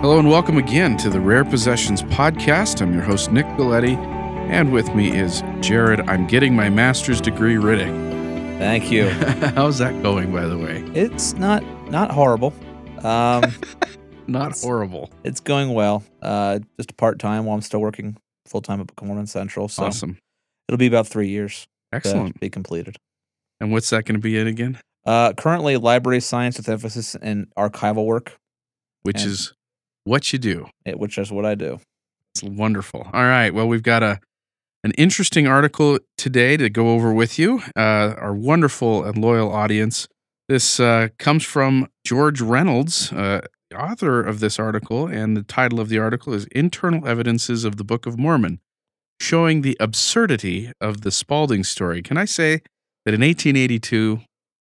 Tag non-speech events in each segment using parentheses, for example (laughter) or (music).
Hello and welcome again to the Rare Possessions podcast. I'm your host, Nick Galieti, and with me is Jared. I'm getting my master's degree Riddick. Thank you. (laughs) How's that going, by the way? It's not not horrible. Um, (laughs) Not horrible. it's going well. Uh, just part time while I'm still working full time at Book Central. So Awesome. it'll be about three years to Excellent. be completed. And what's that going to be in again? Uh, currently, library science with emphasis in archival work, Which And- is what you do. eh, which is what I do. It's wonderful. All right. Well, we've got a an interesting article today to go over with you, uh, our wonderful and loyal audience. This uh, comes from George Reynolds, uh, author of this article, and the title of the article is "Internal Evidences of the Book of Mormon." Showing the absurdity of the Spalding story. Can I say that in 1882,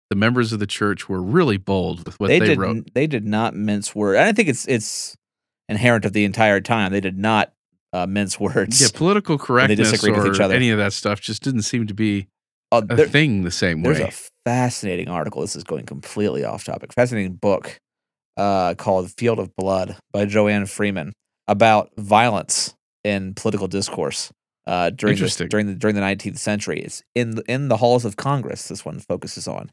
the members of the church were really bold with what they, did wrote? they did not mince words. I think it's it's inherent of the entire time. They did not uh, mince words. Yeah, political (laughs) correctness or any of that stuff just didn't seem to be Uh, a thing the same way. There's a fascinating article. This is going completely off topic. Fascinating book uh, called Field of Blood by Joanne Freeman about violence in political discourse uh, during the, during the during the 19th century. It's in the, in the halls of Congress. This one focuses on,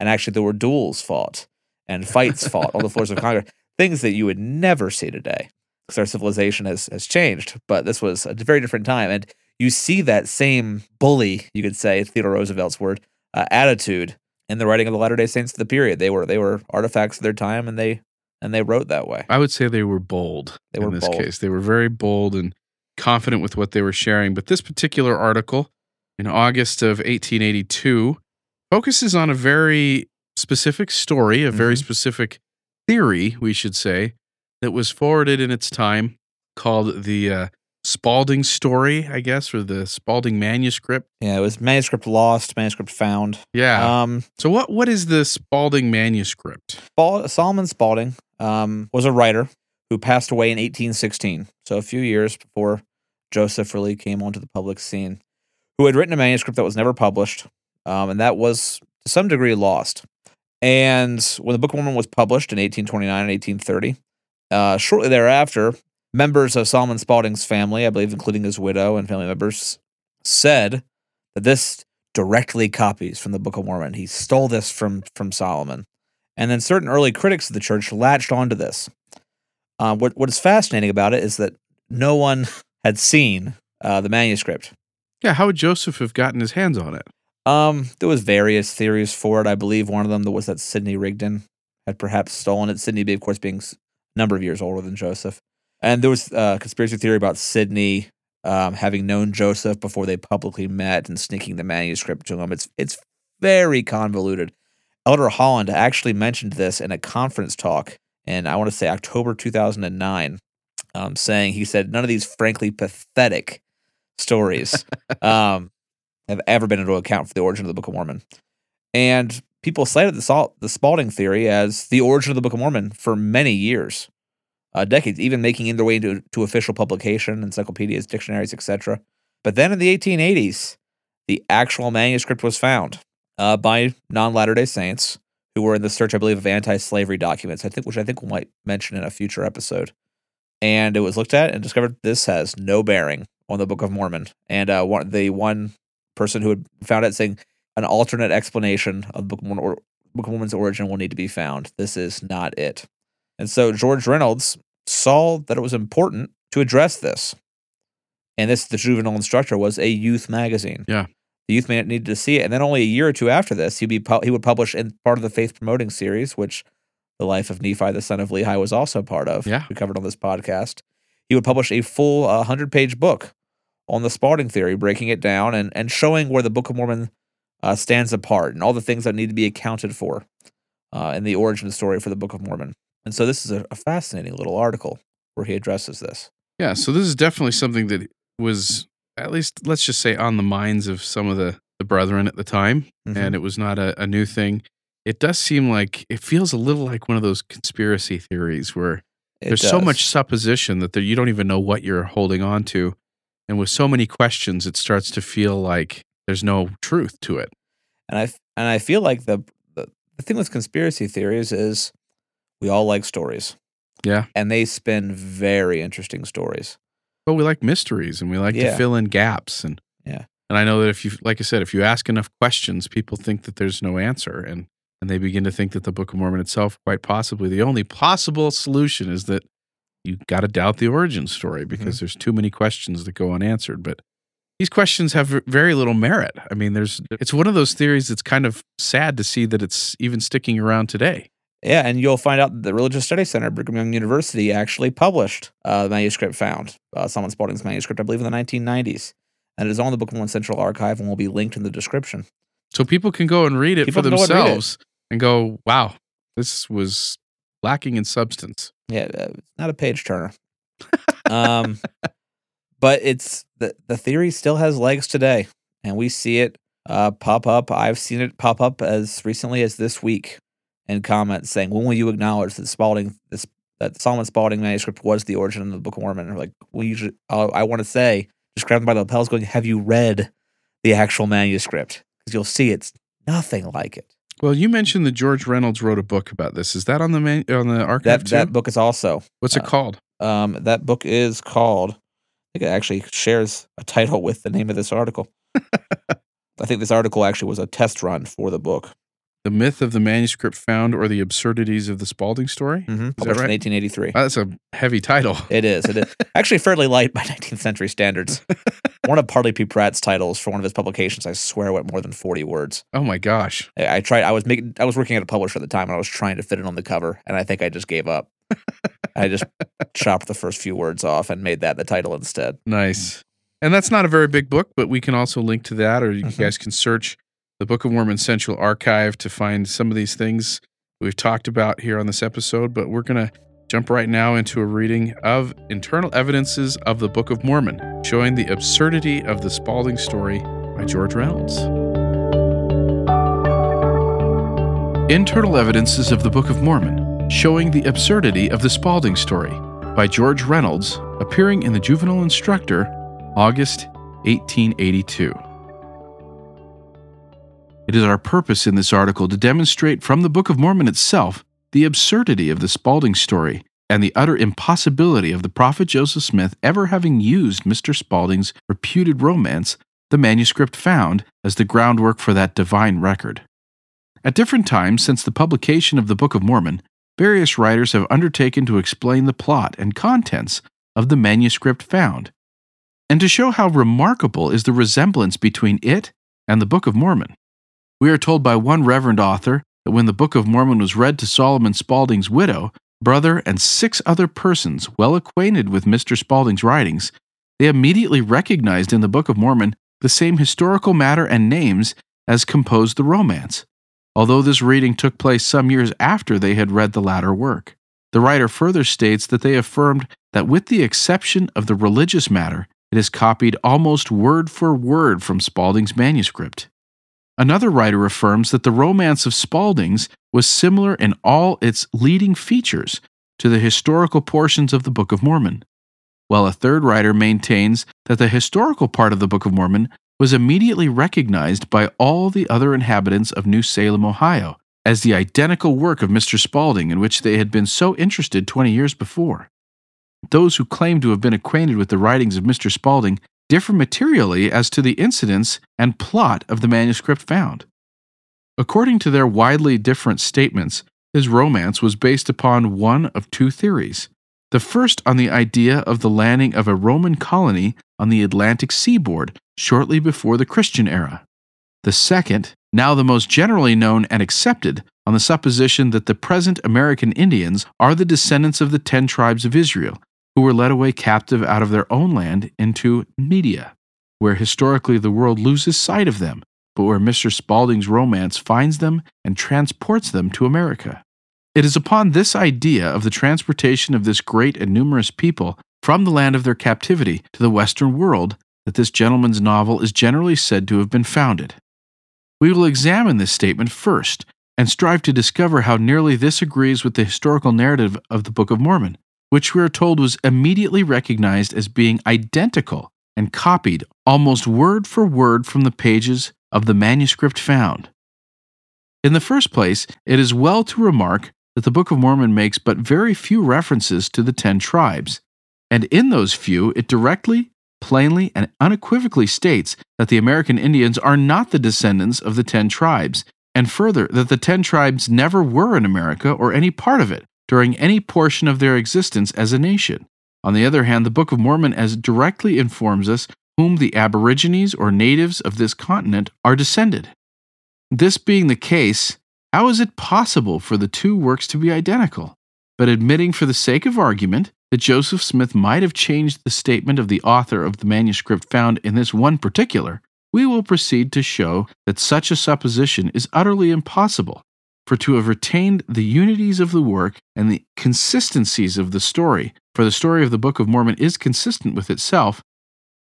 and actually there were duels fought and fights fought on the floors of Congress. Things that you would never see today because our civilization has has changed. But this was a very different time, and you see that same bully, you could say, Theodore Roosevelt's word, uh, attitude in the writing of the Latter Day Saints of the period. They were they were artifacts of their time, and they and they wrote that way. I would say they were bold They were in this bold. case. They were very bold and confident with what they were sharing. But this particular article in August of 1882 focuses on a very specific story, a very Mhm. specific theory, we should say, that was forwarded in its time called the uh, Spalding story, I guess, or the Spalding manuscript. Yeah, it was manuscript lost, manuscript found. Yeah. Um, so what what is the Spalding manuscript? Spal- Solomon Spalding um, was a writer who passed away in 1816, so a few years before Joseph really came onto the public scene, who had written a manuscript that was never published, um, and that was to some degree lost. And when the Book of Mormon was published in 1829 and 1830, uh, shortly thereafter, members of Solomon Spaulding's family, I believe including his widow and family members, said that this directly copies from the Book of Mormon. He stole this from from Solomon. And then certain early critics of the church latched onto this. Uh, what what is fascinating about it is that no one (laughs) had seen uh, the manuscript. Yeah, how would Joseph have gotten his hands on it? Um, there was various theories for it. I believe one of them was that Sidney Rigdon had perhaps stolen it. Sidney, of course, being a number of years older than Joseph. And there was uh, a conspiracy theory about Sidney um, having known Joseph before they publicly met and sneaking the manuscript to him. It's it's very convoluted. Elder Holland actually mentioned this in a conference talk in I want to say October 2009, um, saying he said none of these frankly pathetic stories (laughs) um, have ever been able to account for the origin of the Book of Mormon. And people cited the, Sal- the Spalding theory as the origin of the Book of Mormon for many years, uh, decades, even making their way into to official publication, encyclopedias, dictionaries, etc. But then in the 1880s, the actual manuscript was found uh, by non Latter day Saints who were in the search, I believe, of anti-slavery documents. I think, which I think we might mention in a future episode. And it was looked at and discovered this has no bearing on the Book of Mormon. And uh, one, the one person who had found it saying an alternate explanation of Book of, Mormon or, Book of Mormon's origin will need to be found. This is not it. And so George Reynolds saw that it was important to address this. And this, the juvenile instructor, was a youth magazine. Yeah. The youth man needed to see it. And then only a year or two after this, he'd be pu- he would publish in part of the faith promoting series, which the life of Nephi, the son of Lehi, was also part of. Yeah. We covered on this podcast. He would publish a full uh, 100 page book on the Spalding theory, breaking it down and, and showing where the Book of Mormon uh, stands apart and all the things that need to be accounted for uh, in the origin story for the Book of Mormon. And so this is a, a fascinating little article where he addresses this. Yeah, so this is definitely something that was at least let's just say on the minds of some of the the brethren at the time, Mhm. and it was not a, a new thing. It does seem like it feels a little like one of those conspiracy theories where It there's so much supposition that there, you don't even know what you're holding on to, and with so many questions, it starts to feel like there's no truth to it. And I and I feel like the, the the thing with conspiracy theories is we all like stories. Yeah. And they spin very interesting stories. But we like mysteries and we like to fill in gaps and Yeah. And I know that if you like I said, if you ask enough questions, people think that there's no answer and and they begin to think that the Book of Mormon itself, quite possibly the only possible solution is that you got to doubt the origin story Mm-hmm. because there's too many questions that go unanswered. But these questions have very little merit. I mean, there's it's one of those theories that's kind of sad to see that it's even sticking around today. Yeah, and you'll find out that the Religious Studies Center, at Brigham Young University, actually published uh, the manuscript found, uh, Solomon Spaulding's manuscript, I believe, in the 1990s. And it is on the Book of Mormon Central Archive and will be linked in the description. So people can go and read it People for can go and read it. themselves and go, "Wow, this was lacking in substance." Yeah, uh, it's not a page turner. um, but it's the the theory still has legs today, and we see it uh, pop up. I've seen it pop up as recently as this week in comments saying, "When will you acknowledge that Spalding this that Solomon Spalding manuscript was the origin of the Book of Mormon?" Like, we usually, uh, I want to say, just grab them by the lapels, going, "Have you read the actual manuscript?" Because you'll see it's nothing like it. Well, you mentioned that George Reynolds wrote a book about this. Is that on the man, on the archive That too? that book is also What's it uh, called? Um, that book is called. I think it actually shares a title with the name of this article. (laughs) I think this article actually was a test run for the book. The Myth of the Manuscript Found or the Absurdities of the Spalding Story? Mm-hmm. Published right? in 1883. Oh, that's a heavy title. (laughs) it is. It is actually fairly light by (laughs) 19th century standards. (laughs) one of Parley P. Pratt's titles for one of his publications, I swear, went more than 40 words. Oh my gosh. I, I tried. I was making. I was working at a publisher at the time, and I was trying to fit it on the cover, and I think I just gave up. I just chopped the first few words off and made that the title instead. Nice. And that's not a very big book, but we can also link to that, or you Mhm. guys can search the Book of Mormon Central Archive to find some of these things we've talked about here on this episode. But we're going to jump right now into a reading of Internal Evidences of the Book of Mormon, showing the absurdity of the Spalding story by George Reynolds. Internal Evidences of the Book of Mormon, showing the absurdity of the Spalding story by George Reynolds, appearing in the Juvenile Instructor, August 1882. It is our purpose in this article to demonstrate from the Book of Mormon itself the absurdity of the Spalding story and the utter impossibility of the prophet Joseph Smith ever having used Mr. Spalding's reputed romance, the manuscript found, as the groundwork for that divine record. At different times since the publication of the Book of Mormon, various writers have undertaken to explain the plot and contents of the manuscript found, and to show how remarkable is the resemblance between it and the Book of Mormon. We are told by one reverend author that when the Book of Mormon was read to Solomon Spaulding's widow, brother, and six other persons well acquainted with Mr. Spaulding's writings, they immediately recognized in the Book of Mormon the same historical matter and names as composed the romance, although this reading took place some years after they had read the latter work. The writer further states that they affirmed that, with the exception of the religious matter, it is copied almost word for word from Spaulding's manuscript. Another writer affirms that the romance of Spalding's was similar in all its leading features to the historical portions of the Book of Mormon, while a third writer maintains that the historical part of the Book of Mormon was immediately recognized by all the other inhabitants of New Salem, Ohio, as the identical work of Mr. Spalding in which they had been so interested 20 years before. Those who claim to have been acquainted with the writings of Mr. Spalding differ materially as to the incidents and plot of the manuscript found. According to their widely different statements, his romance was based upon one of two theories. The first on the idea of the landing of a Roman colony on the Atlantic seaboard shortly before the Christian era. The second, now the most generally known and accepted, on the supposition that the present American Indians are the descendants of the ten tribes of Israel, who were led away captive out of their own land into Media, where historically the world loses sight of them, but where Mr. Spalding's romance finds them and transports them to America. It is upon this idea of the transportation of this great and numerous people from the land of their captivity to the Western world that this gentleman's novel is generally said to have been founded. We will examine this statement first and strive to discover how nearly this agrees with the historical narrative of the Book of Mormon, which we are told was immediately recognized as being identical and copied almost word for word from the pages of the manuscript found. In the first place, it is well to remark that the Book of Mormon makes but very few references to the ten tribes, and in those few, it directly, plainly, and unequivocally states that the American Indians are not the descendants of the ten tribes, and further, that the ten tribes never were in America or any part of it during any portion of their existence as a nation. On the other hand, the Book of Mormon as directly informs us whom the aborigines or natives of this continent are descended. This being the case, how is it possible for the two works to be identical? But admitting for the sake of argument that Joseph Smith might have changed the statement of the author of the manuscript found in this one particular, we will proceed to show that such a supposition is utterly impossible. For to have retained the unities of the work and the consistencies of the story, for the story of the Book of Mormon is consistent with itself,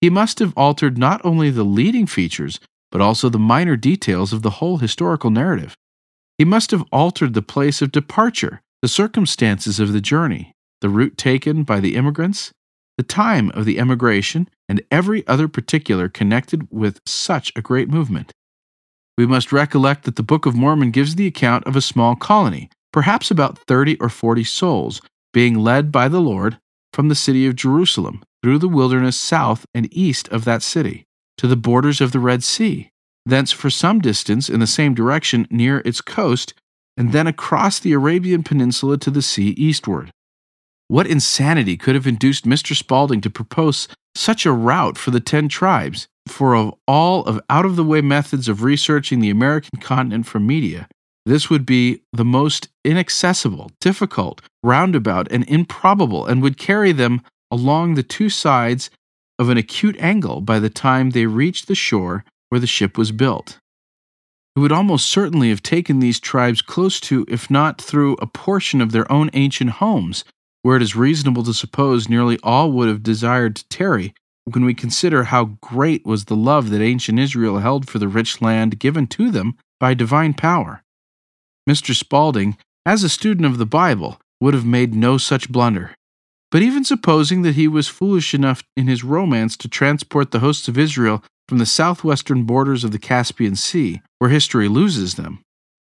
he must have altered not only the leading features, but also the minor details of the whole historical narrative. He must have altered the place of departure, the circumstances of the journey, the route taken by the immigrants, the time of the emigration, and every other particular connected with such a great movement. We must recollect that the Book of Mormon gives the account of a small colony, perhaps about 30 or 40 souls, being led by the Lord from the city of Jerusalem through the wilderness south and east of that city to the borders of the Red Sea, thence for some distance in the same direction near its coast, and then across the Arabian Peninsula to the sea eastward. What insanity could have induced Mr. Spalding to propose such a route for the ten tribes? For of all of out of the way methods of researching the American continent from media, this would be the most inaccessible, difficult, roundabout, and improbable, and would carry them along the two sides of an acute angle by the time they reached the shore where the ship was built. It would almost certainly have taken these tribes close to, if not through, a portion of their own ancient homes, where it is reasonable to suppose nearly all would have desired to tarry, when we consider how great was the love that ancient Israel held for the rich land given to them by divine power. Mr. Spalding, as a student of the Bible, would have made no such blunder. But even supposing that he was foolish enough in his romance to transport the hosts of Israel from the southwestern borders of the Caspian Sea, where history loses them,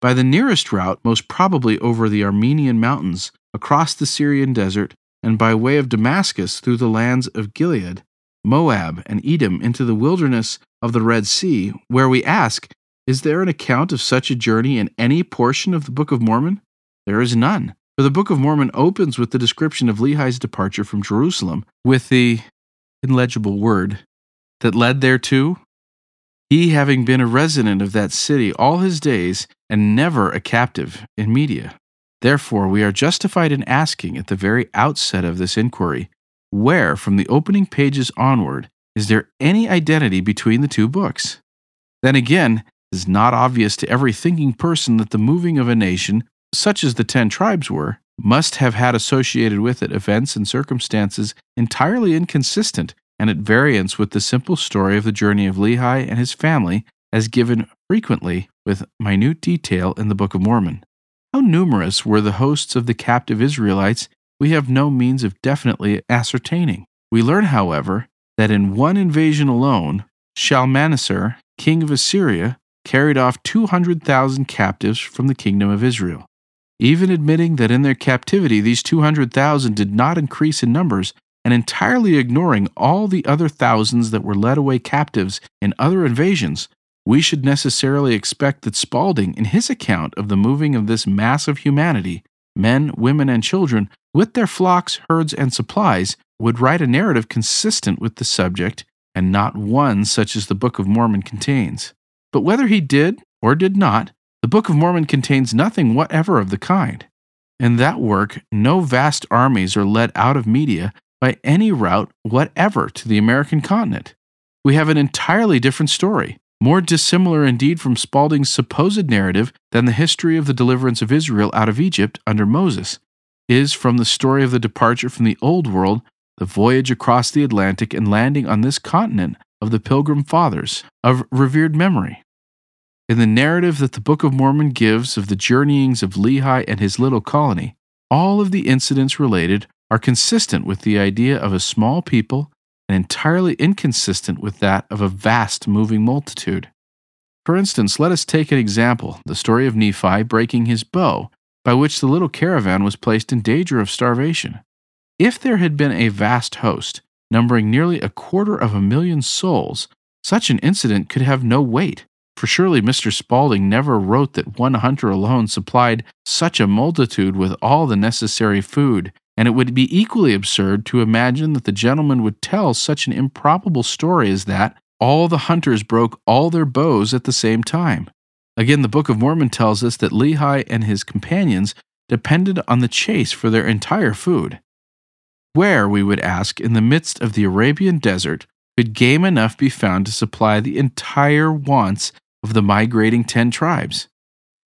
by the nearest route, most probably over the Armenian mountains, across the Syrian desert, and by way of Damascus through the lands of Gilead, Moab, and Edom into the wilderness of the Red Sea, where we ask, Is there an account of such a journey in any portion of the Book of Mormon? There is none. For the Book of Mormon opens with the description of Lehi's departure from Jerusalem with the illegible word that led thereto, he having been a resident of that city all his days and never a captive in Media. Therefore, we are justified in asking at the very outset of this inquiry where, from the opening pages onward, is there any identity between the two books? Then again, it is not obvious to every thinking person that the moving of a nation such as the ten tribes were, must have had associated with it events and circumstances entirely inconsistent and at variance with the simple story of the journey of Lehi and his family as given frequently with minute detail in the Book of Mormon. How numerous were the hosts of the captive Israelites, we have no means of definitely ascertaining. We learn, however, that in one invasion alone, Shalmaneser, king of Assyria, carried off 200,000 captives from the kingdom of Israel. Even admitting that in their captivity these 200,000 did not increase in numbers, and entirely ignoring all the other thousands that were led away captives in other invasions, we should necessarily expect that Spalding, in his account of the moving of this mass of humanity, men, women, and children, with their flocks, herds, and supplies, would write a narrative consistent with the subject, and not one such as the Book of Mormon contains. But whether he did or did not, the Book of Mormon contains nothing whatever of the kind. In that work, no vast armies are led out of Media by any route whatever to the American continent. We have an entirely different story, more dissimilar indeed from Spalding's supposed narrative than the history of the deliverance of Israel out of Egypt under Moses is from the story of the departure from the Old World, the voyage across the Atlantic, and landing on this continent of the Pilgrim Fathers of revered memory. In the narrative that the Book of Mormon gives of the journeyings of Lehi and his little colony, all of the incidents related are consistent with the idea of a small people and entirely inconsistent with that of a vast moving multitude. For instance, let us take an example the story of Nephi breaking his bow by which the little caravan was placed in danger of starvation. If there had been a vast host, numbering nearly a quarter of a million souls, such an incident could have no weight, for surely Mr. Spaulding never wrote that one hunter alone supplied such a multitude with all the necessary food, and it would be equally absurd to imagine that the gentleman would tell such an improbable story as that all the hunters broke all their bows at the same time. Again, the Book of Mormon tells us that Lehi and his companions depended on the chase for their entire food. Where, we would ask, in the midst of the Arabian desert, could game enough be found to supply the entire wants of the migrating ten tribes?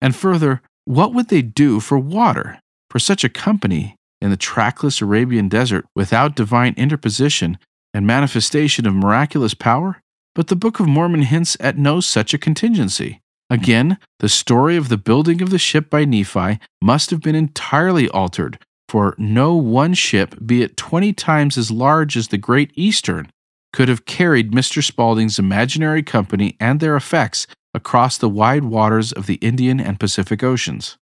And further, what would they do for water? For such a company in the trackless Arabian desert without divine interposition and manifestation of miraculous power? But the Book of Mormon hints at no such a contingency. Again, the story of the building of the ship by Nephi must have been entirely altered for no one ship, be it 20 times as large as the Great Eastern, could have carried Mr. Spaulding's imaginary company and their effects across the wide waters of the Indian and Pacific Oceans.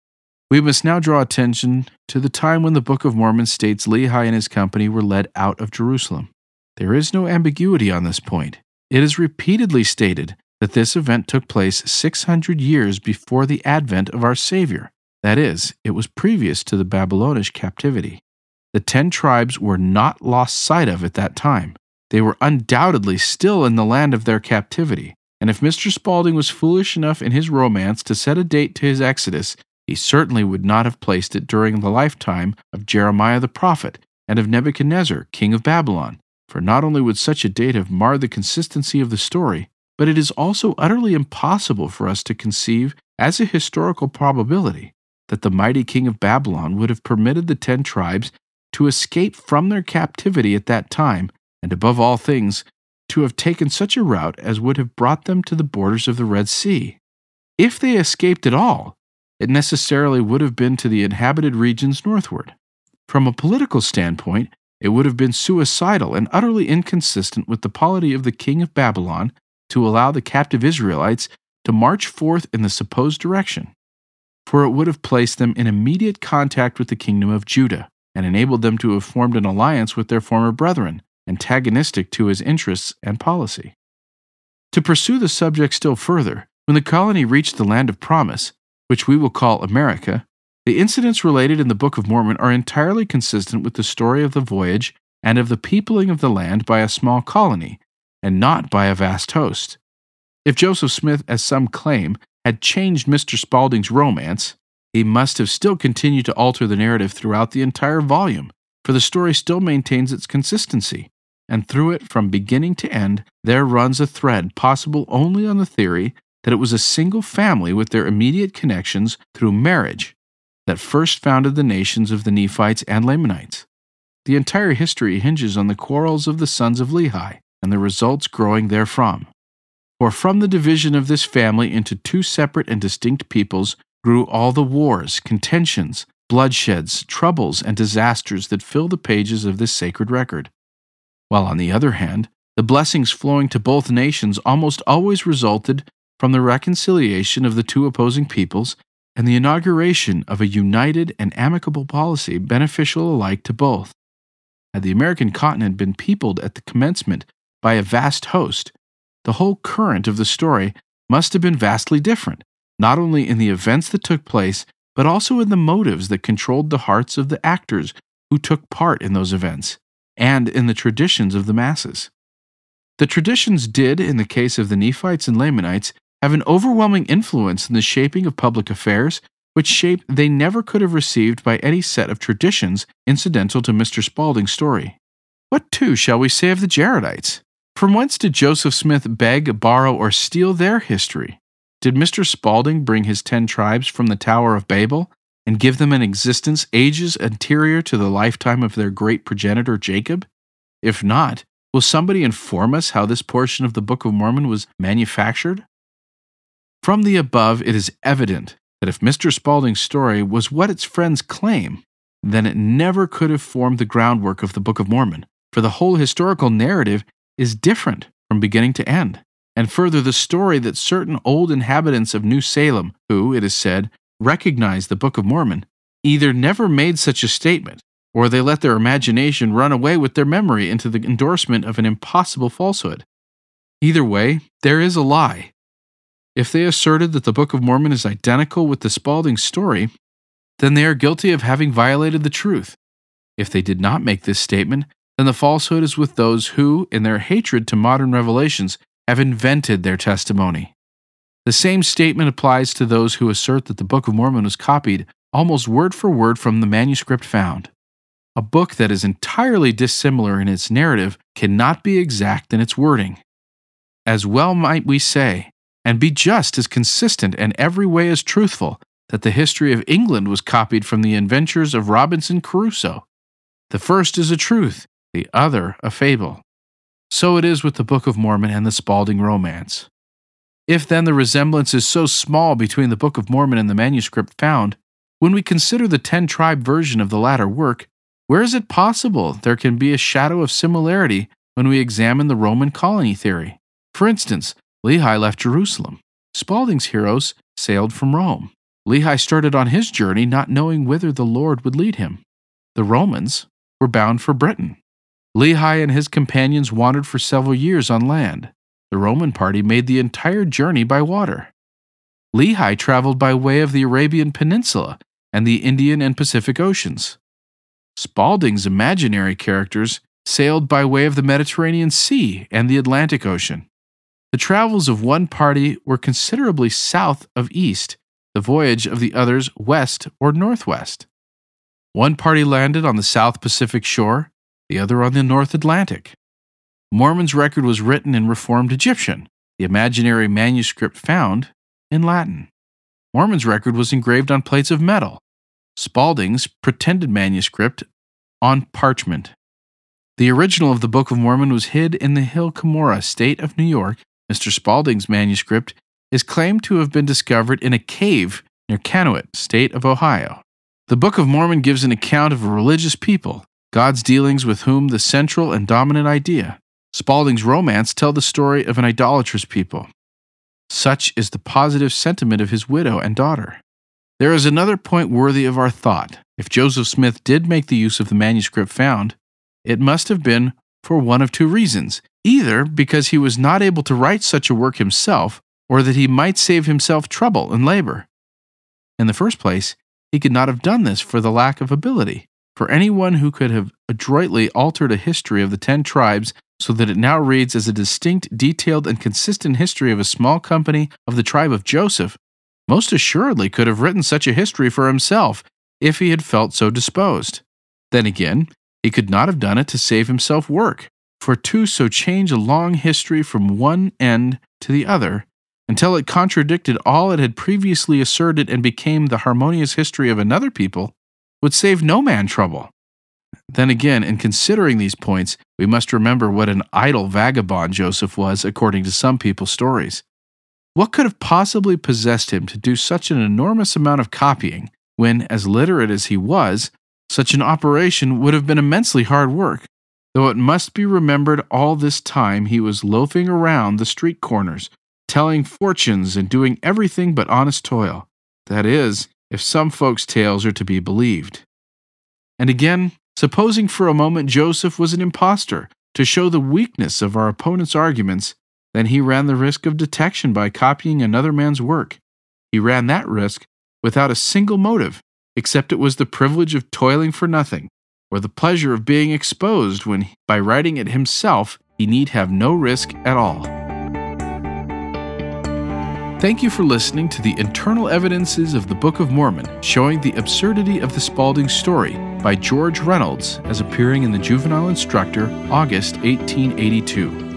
We must now draw attention to the time when the Book of Mormon states Lehi and his company were led out of Jerusalem. There is no ambiguity on this point. It is repeatedly stated that this event took place 600 years before the advent of our Savior. That is, it was previous to the Babylonish captivity. The ten tribes were not lost sight of at that time. They were undoubtedly still in the land of their captivity, and if Mr. Spaulding was foolish enough in his romance to set a date to his exodus, he certainly would not have placed it during the lifetime of Jeremiah the prophet and of Nebuchadnezzar, king of Babylon, for not only would such a date have marred the consistency of the story, but it is also utterly impossible for us to conceive as a historical probability that the mighty king of Babylon would have permitted the ten tribes to escape from their captivity at that time, and above all things, to have taken such a route as would have brought them to the borders of the Red Sea. If they escaped at all, it necessarily would have been to the inhabited regions northward. From a political standpoint, it would have been suicidal and utterly inconsistent with the polity of the king of Babylon to allow the captive Israelites to march forth in the supposed direction for it would have placed them in immediate contact with the kingdom of Judah, and enabled them to have formed an alliance with their former brethren, antagonistic to his interests and policy. To pursue the subject still further, when the colony reached the land of promise, which we will call America, the incidents related in the Book of Mormon are entirely consistent with the story of the voyage and of the peopling of the land by a small colony, and not by a vast host. If Joseph Smith, as some claim, had changed Mr. Spaulding's romance, he must have still continued to alter the narrative throughout the entire volume, for the story still maintains its consistency, and through it from beginning to end there runs a thread possible only on the theory that it was a single family with their immediate connections through marriage that first founded the nations of the Nephites and Lamanites. The entire history hinges on the quarrels of the sons of Lehi and the results growing therefrom. For from the division of this family into two separate and distinct peoples grew all the wars, contentions, bloodsheds, troubles, and disasters that fill the pages of this sacred record. While on the other hand, the blessings flowing to both nations almost always resulted from the reconciliation of the two opposing peoples and the inauguration of a united and amicable policy beneficial alike to both. Had the American continent been peopled at the commencement by a vast host, the whole current of the story must have been vastly different, not only in the events that took place, but also in the motives that controlled the hearts of the actors who took part in those events, and in the traditions of the masses. The traditions did, in the case of the Nephites and Lamanites, have an overwhelming influence in the shaping of public affairs, which shape they never could have received by any set of traditions incidental to Mr. Spaulding's story. What, too, shall we say of the Jaredites? From whence did Joseph Smith beg, borrow, or steal their history? Did Mr. Spaulding bring his ten tribes from the Tower of Babel and give them an existence ages anterior to the lifetime of their great progenitor Jacob? If not, will somebody inform us how this portion of the Book of Mormon was manufactured? From the above, it is evident that if Mr. Spaulding's story was what its friends claim, then it never could have formed the groundwork of the Book of Mormon, for the whole historical narrative is different from beginning to end. And further, the story that certain old inhabitants of New Salem, who, it is said, recognized the Book of Mormon, either never made such a statement or they let their imagination run away with their memory into the endorsement of an impossible falsehood. Either way, there is a lie. If they asserted that the Book of Mormon is identical with the Spalding story, then they are guilty of having violated the truth. If they did not make this statement, then the falsehood is with those who, in their hatred to modern revelations, have invented their testimony. The same statement applies to those who assert that the Book of Mormon was copied almost word for word from the manuscript found. A book that is entirely dissimilar in its narrative cannot be exact in its wording. As well might we say, and be just as consistent and every way as truthful, that the history of England was copied from the adventures of Robinson Crusoe. The first is a truth, the other a fable. So it is with the Book of Mormon and the Spalding romance. If then the resemblance is so small between the Book of Mormon and the manuscript found, when we consider the 10 tribe version of the latter work, where is it possible there can be a shadow of similarity when we examine the Roman colony theory? For instance, Lehi left Jerusalem. Spaulding's heroes sailed from Rome. Lehi started on his journey not knowing whither the Lord would lead him. The Romans were bound for Britain. Lehi and his companions wandered for several years on land. The Roman party made the entire journey by water. Lehi traveled by way of the Arabian Peninsula and the Indian and Pacific Oceans. Spaulding's imaginary characters sailed by way of the Mediterranean Sea and the Atlantic Ocean. The travels of one party were considerably south of east, the voyage of the others west or northwest. One party landed on the South Pacific shore, the other on the North Atlantic. Mormon's record was written in Reformed Egyptian, the imaginary manuscript found in Latin. Mormon's record was engraved on plates of metal, Spalding's pretended manuscript on parchment. The original of the Book of Mormon was hid in the Hill Cumorah, state of New York. Mr. Spalding's manuscript is claimed to have been discovered in a cave near Conneaut, state of Ohio. The Book of Mormon gives an account of a religious people, God's dealings with whom the central and dominant idea. Spalding's romance tell the story of an idolatrous people. Such is the positive sentiment of his widow and daughter. There is another point worthy of our thought. If Joseph Smith did make the use of the manuscript found, it must have been for one of two reasons either because he was not able to write such a work himself, or that he might save himself trouble and labor. In the first place, he could not have done this for the lack of ability. For anyone who could have adroitly altered a history of the ten tribes so that it now reads as a distinct, detailed, and consistent history of a small company of the tribe of Joseph, most assuredly could have written such a history for himself if he had felt so disposed. Then again, he could not have done it to save himself work, for to so change a long history from one end to the other until it contradicted all it had previously asserted and became the harmonious history of another people, would save no man trouble. Then again, in considering these points, we must remember what an idle vagabond Joseph was, according to some people's stories. What could have possibly possessed him to do such an enormous amount of copying when, as literate as he was, such an operation would have been immensely hard work? Though it must be remembered all this time he was loafing around the street corners, telling fortunes and doing everything but honest toil. That is, if some folks' tales are to be believed. And again, supposing for a moment Joseph was an impostor, to show the weakness of our opponent's arguments, then he ran the risk of detection by copying another man's work. He ran that risk without a single motive, except it was the privilege of toiling for nothing, or the pleasure of being exposed when, by writing it himself, he need have no risk at all. Thank you for listening to the internal evidences of the Book of Mormon, showing the absurdity of the Spalding story by George Reynolds, as appearing in the Juvenile Instructor, August 1882.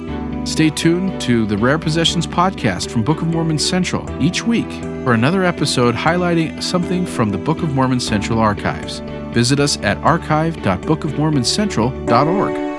Stay tuned to the Rare Possessions podcast from Book of Mormon Central each week for another episode highlighting something from the Book of Mormon Central archives. Visit us at archive.bookofmormoncentral.org.